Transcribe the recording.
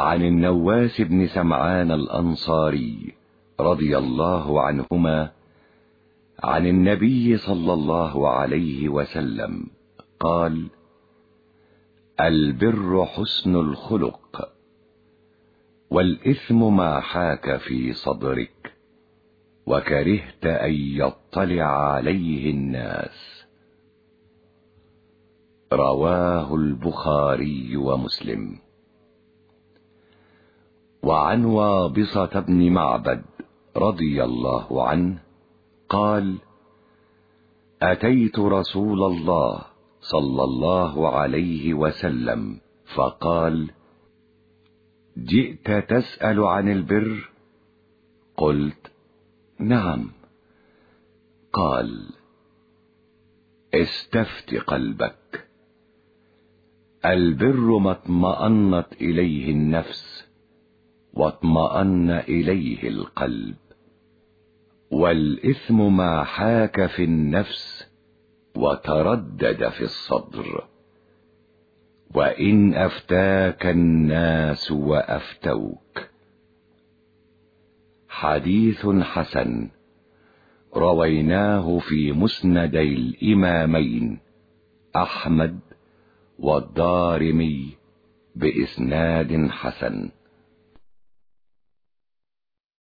عن النواس بن سمعان الأنصاري رضي الله عنهما عن النبي صلى الله عليه وسلم قال البر حسن الخلق والإثم ما حاك في صدرك وكرهت أن يطلع عليه الناس. رواه البخاري ومسلم. وعن وابصة بن معبد رضي الله عنه قال أتيت رسول الله صلى الله عليه وسلم فقال جئت تسأل عن البر؟ قلت نعم. قال استفت قلبك البر ما اطمأنت إليه النفس. واطمأن إليه القلب. والإثم ما حاك في النفس وتردد في الصدر. وإن أفتاك الناس وأفتوك. حديث حسن رويناه في مسندي الإمامين أحمد والدارمي بإسناد حسن.